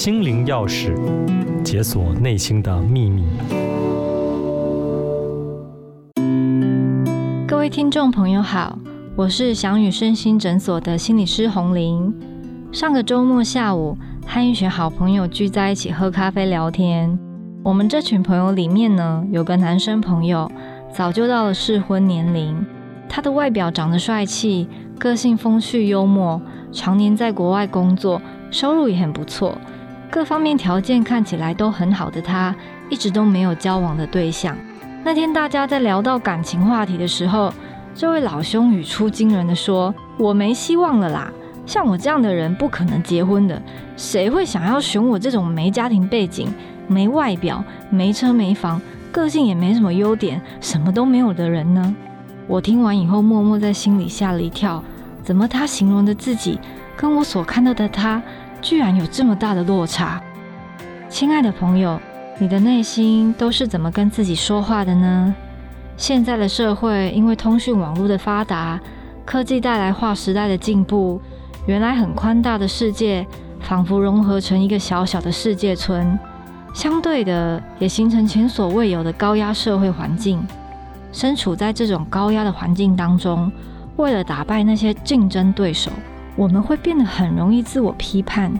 心灵钥匙，解锁内心的秘密。各位听众朋友好，我是翔宇身心诊所的心理师洪玲。上个周末下午，和一群好朋友聚在一起喝咖啡聊天。我们这群朋友里面呢，有个男生朋友，早就到了适婚年龄。他的外表长得帅气，个性风趣幽默，常年在国外工作，收入也很不错，各方面条件看起来都很好的他，一直都没有交往的对象。那天大家在聊到感情话题的时候，这位老兄语出惊人的说：“我没希望了啦。”像我这样的人不可能结婚的，谁会想要选我这种没家庭背景、没外表、没车没房、个性也没什么优点、什么都没有的人呢？我听完以后，默默在心里吓了一跳。怎么他形容的自己，跟我所看到的他，居然有这么大的落差？亲爱的朋友，你的内心都是怎么跟自己说话的呢？现在的社会因为通讯网络的发达，科技带来划时代的进步。原来很宽大的世界，仿佛融合成一个小小的世界村，相对的，也形成前所未有的高压社会环境。身处在这种高压的环境当中，为了打败那些竞争对手，我们会变得很容易自我批判，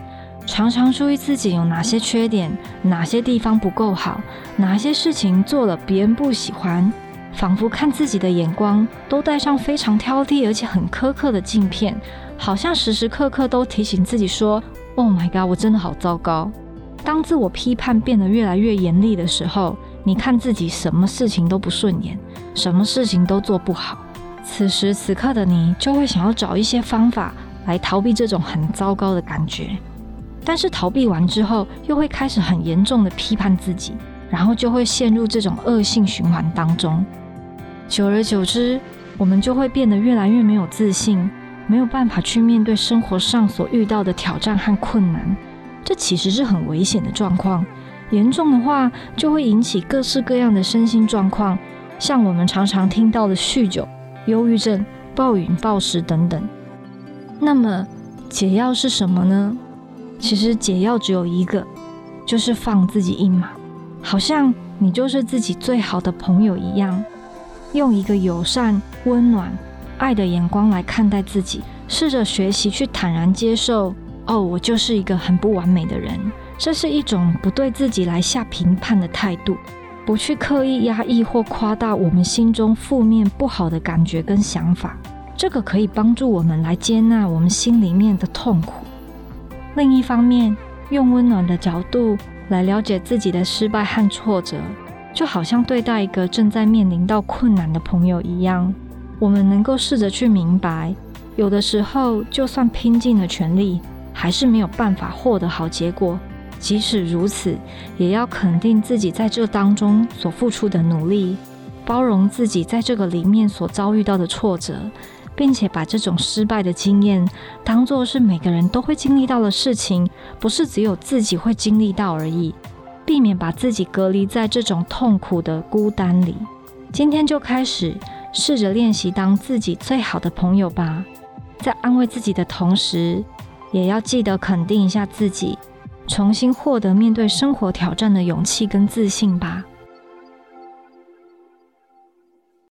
常常注意自己有哪些缺点，哪些地方不够好，哪些事情做了别人不喜欢，仿佛看自己的眼光都带上非常挑剔而且很苛刻的镜片。好像时时刻刻都提醒自己说：“Oh my god，我真的好糟糕。”当自我批判变得越来越严厉的时候，你看自己什么事情都不顺眼，什么事情都做不好。此时此刻的你就会想要找一些方法来逃避这种很糟糕的感觉，但是逃避完之后，又会开始很严重的批判自己，然后就会陷入这种恶性循环当中。久而久之，我们就会变得越来越没有自信。没有办法去面对生活上所遇到的挑战和困难，这其实是很危险的状况。严重的话，就会引起各式各样的身心状况，像我们常常听到的酗酒、忧郁症、暴饮暴食等等。那么，解药是什么呢？其实解药只有一个，就是放自己一马，好像你就是自己最好的朋友一样，用一个友善、温暖。爱的眼光来看待自己，试着学习去坦然接受。哦，我就是一个很不完美的人。这是一种不对自己来下评判的态度，不去刻意压抑或夸大我们心中负面不好的感觉跟想法。这个可以帮助我们来接纳我们心里面的痛苦。另一方面，用温暖的角度来了解自己的失败和挫折，就好像对待一个正在面临到困难的朋友一样。我们能够试着去明白，有的时候就算拼尽了全力，还是没有办法获得好结果。即使如此，也要肯定自己在这当中所付出的努力，包容自己在这个里面所遭遇到的挫折，并且把这种失败的经验当作是每个人都会经历到的事情，不是只有自己会经历到而已。避免把自己隔离在这种痛苦的孤单里。今天就开始。试着练习当自己最好的朋友吧，在安慰自己的同时，也要记得肯定一下自己，重新获得面对生活挑战的勇气跟自信吧。